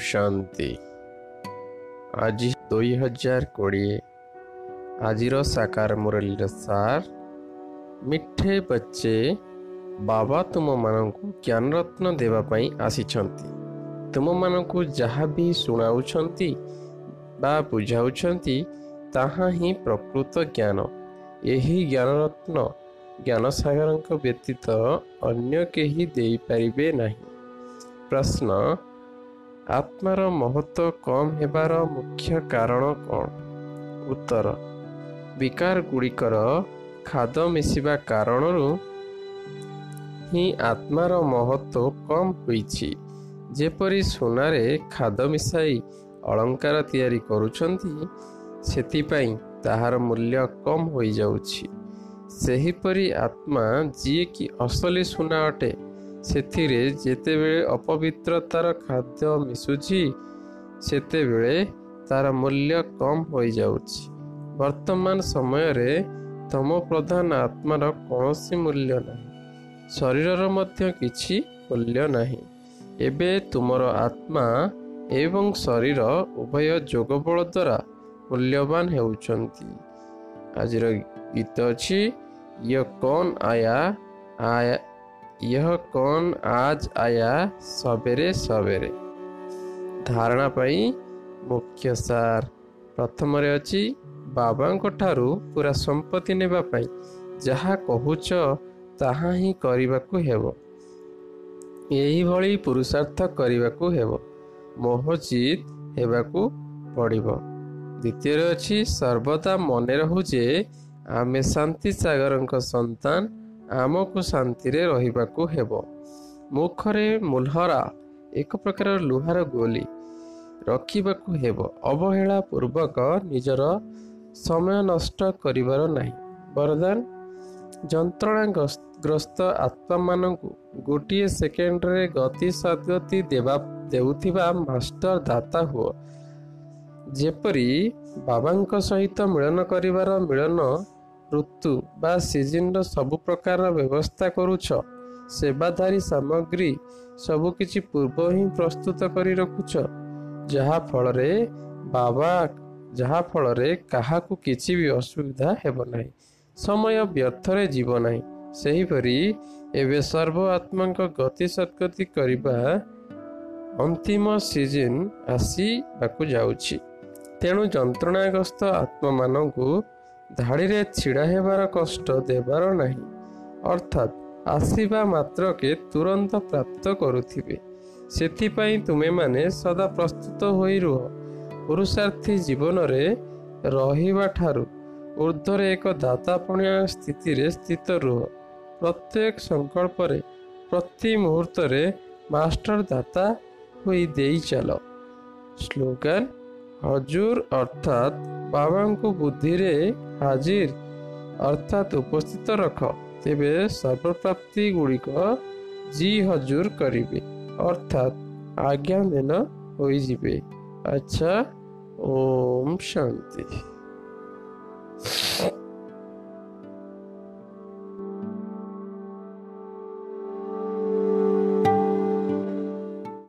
ଶାନ୍ତି ଆଜି ଦୁଇ ହଜାର କୋଡ଼ିଏ ଆଜିର ସାକାର ମୁରଲୀର ସାର୍ ମିଠେ ବଚ୍ଚେ ବାବା ତୁମମାନଙ୍କୁ ଜ୍ଞାନରତ୍ନ ଦେବା ପାଇଁ ଆସିଛନ୍ତି ତୁମମାନଙ୍କୁ ଯାହା ବି ଶୁଣାଉଛନ୍ତି ବା ବୁଝାଉଛନ୍ତି ତାହା ହିଁ ପ୍ରକୃତ ଜ୍ଞାନ ଏହି ଜ୍ଞାନରତ୍ନ ଜ୍ଞାନସାଗରଙ୍କ ବ୍ୟତୀତ ଅନ୍ୟ କେହି ଦେଇପାରିବେ ନାହିଁ ପ୍ରଶ୍ନ ଆତ୍ମାର ମହତ୍ଵ କମ୍ ହେବାର ମୁଖ୍ୟ କାରଣ କ'ଣ? ଉତ୍ତର ବିକାର ଗୁଡ଼ିକର ଖାଦ ମିଶିବା କାରଣରୁ ହିଁ ଆତ୍ମାର ମହତ୍ଵ କମ୍ ହୋଇଛି। ଯେପରି ସୁନାରେ ଖାଦ ମିଶାଇ ଅଳଙ୍କାର ତିଆରି କରୁଛନ୍ତି ସେଥିପାଇଁ ତାହାର ମୂଲ୍ୟ କମ୍ ହୋଇଯାଉଛି। ସେହିପରି ଆତ୍ମା ଯିଏକି ଅସଲି ସୁନା ଅଟେ ସେଥିରେ ଯେତେବେଳେ ଅପବିତ୍ରତାର ଖାଦ୍ୟ ମିଶୁଛି ସେତେବେଳେ ତାର ମୂଲ୍ୟ କମ୍ ହୋଇଯାଉଛି। ବର୍ତ୍ତମାନ ସମୟରେ ତମ ପ୍ରଧାନ ଆତ୍ମାର କୌଣସି ମୂଲ୍ୟ ନାହିଁ। ଶରୀରର ମଧ୍ୟ କିଛି ମୂଲ୍ୟ ନାହିଁ। ଏବେ ତୁମର ଆତ୍ମା ଏବଂ ଶରୀର ଉଭୟ ଯୋଗବଳ ଦ୍ୱାରା ମୂଲ୍ୟବାନ ହେଉଛନ୍ତି। ଆଜିର ଗୀତ ଅଛି ୟ କନ୍ ଆୟା ଆୟା यह କନ୍ ଆଜ ଆୟା ସବେରେ ସବେରେ ଧାରଣା ପାଇଁ ମୁଖ୍ୟ ସାର ପ୍ରଥମରେ ଅଛି ବାବାଙ୍କ ଠାରୁ ପୁରା ସମ୍ପତ୍ତି ନେବା ପାଇଁ ଯାହା କହୁଛ ତାହା ହିଁ କରିବାକୁ ହେବ ଏହିଭଳି ପୁରୁଷାର୍ଥ କରିବାକୁ ହେବ ମୋହଜିତ ହେବାକୁ ପଡ଼ିବ ଦ୍ୱିତୀୟରେ ଅଛି ସର୍ବଦା ମନେ ରହୁ ଯେ ଆମେ ଶାନ୍ତି ସାଗରଙ୍କ ସନ୍ତାନ ଆମକୁ ଶାନ୍ତିରେ ରହିବାକୁ ହେବ। ମୁଖରେ ମୁହରା ଏକ ପ୍ରକାର ଲୁହାର ଗୋଲି ରଖିବାକୁ ହେବ। ଅବହେଳା ପୂର୍ବକ ନିଜର ସମୟ ନଷ୍ଟ କରିବାର ନାହିଁ। ବରଦାନ ଯନ୍ତ୍ରଣାଗ୍ରସ୍ତ ଆତ୍ମାମାନଙ୍କୁ ଗୋଟିଏ ସେକେଣ୍ଡରେ ଗତି ସଦ୍ଗତି ଦେବା ଦେଉଥିବା ମାଷ୍ଟର ଦାତା ହୁଅ। ଯେପରି ବାବାଙ୍କ ସହିତ ମିଳନ କରିବାର ମିଳନ ଋତୁ ବା ସିଜିନ୍ର ସବୁ ପ୍ରକାର ବ୍ୟବସ୍ଥା କରୁଛ। ସେବାଧାରୀ ସାମଗ୍ରୀ ସବୁକିଛି ପୂର୍ବ ହିଁ ପ୍ରସ୍ତୁତ କରି ରଖୁଛ। ଯାହାଫଳରେ ବାବା ଯାହାଫଳରେ କାହାକୁ କିଛି ବି ଅସୁବିଧା ହେବ ନାହିଁ। ସମୟ ବ୍ୟର୍ଥରେ ଯିବ ନାହିଁ। ସେହିପରି ଏବେ ସର୍ବ ଆତ୍ମାଙ୍କ ଗତି ସଦ୍ଗତି କରିବା ଅନ୍ତିମ ସିଜିନ୍ ଆସିବାକୁ ଯାଉଛି। ତେଣୁ ଯନ୍ତ୍ରଣାଗ୍ରସ୍ତ ଆତ୍ମାମାନଙ୍କୁ ଧାଡ଼ିରେ ଛିଡ଼ା ହେବାର କଷ୍ଟ ଦେବାର ନାହିଁ। ଅର୍ଥାତ୍ ଆସିବା ମାତ୍ରକେ ତୁରନ୍ତ ପ୍ରାପ୍ତ କରୁଥିବେ। ସେଥିପାଇଁ ତୁମେମାନେ ସଦା ପ୍ରସ୍ତୁତ ହୋଇ ରୁହ। ପୁରୁଷାର୍ଥୀ ଜୀବନରେ ରହିବା ଠାରୁ ଉର୍ଦ୍ଧ୍ୱରେ ଏକ ଦାତାପଣିଆ ସ୍ଥିତିରେ ସ୍ଥିତ ରୁହ। ପ୍ରତ୍ୟେକ ସଂକଳ୍ପରେ ପ୍ରତି ମୁହୂର୍ତ୍ତରେ ମାଷ୍ଟର ଦାତା ହୋଇ ଦେଇ ଚାଲ। ସ୍ଲୋଗାନ ହଜୁର ଅର୍ଥାତ୍ ବାବାଙ୍କୁ ବୁଦ୍ଧିରେ ହାଜିର ଅର୍ଥାତ୍ ଉପସ୍ଥିତ ରଖ ତେବେ ସର୍ବପ୍ରାପ୍ତି ଗୁଡ଼ିକ ଜି ହଜୁର କରିବେ ଅର୍ଥାତ୍ ଆଜ୍ଞା ଦିନ ହୋଇଯିବେ ଆଚ୍ଛା ଓମ୍ ଶାନ୍ତି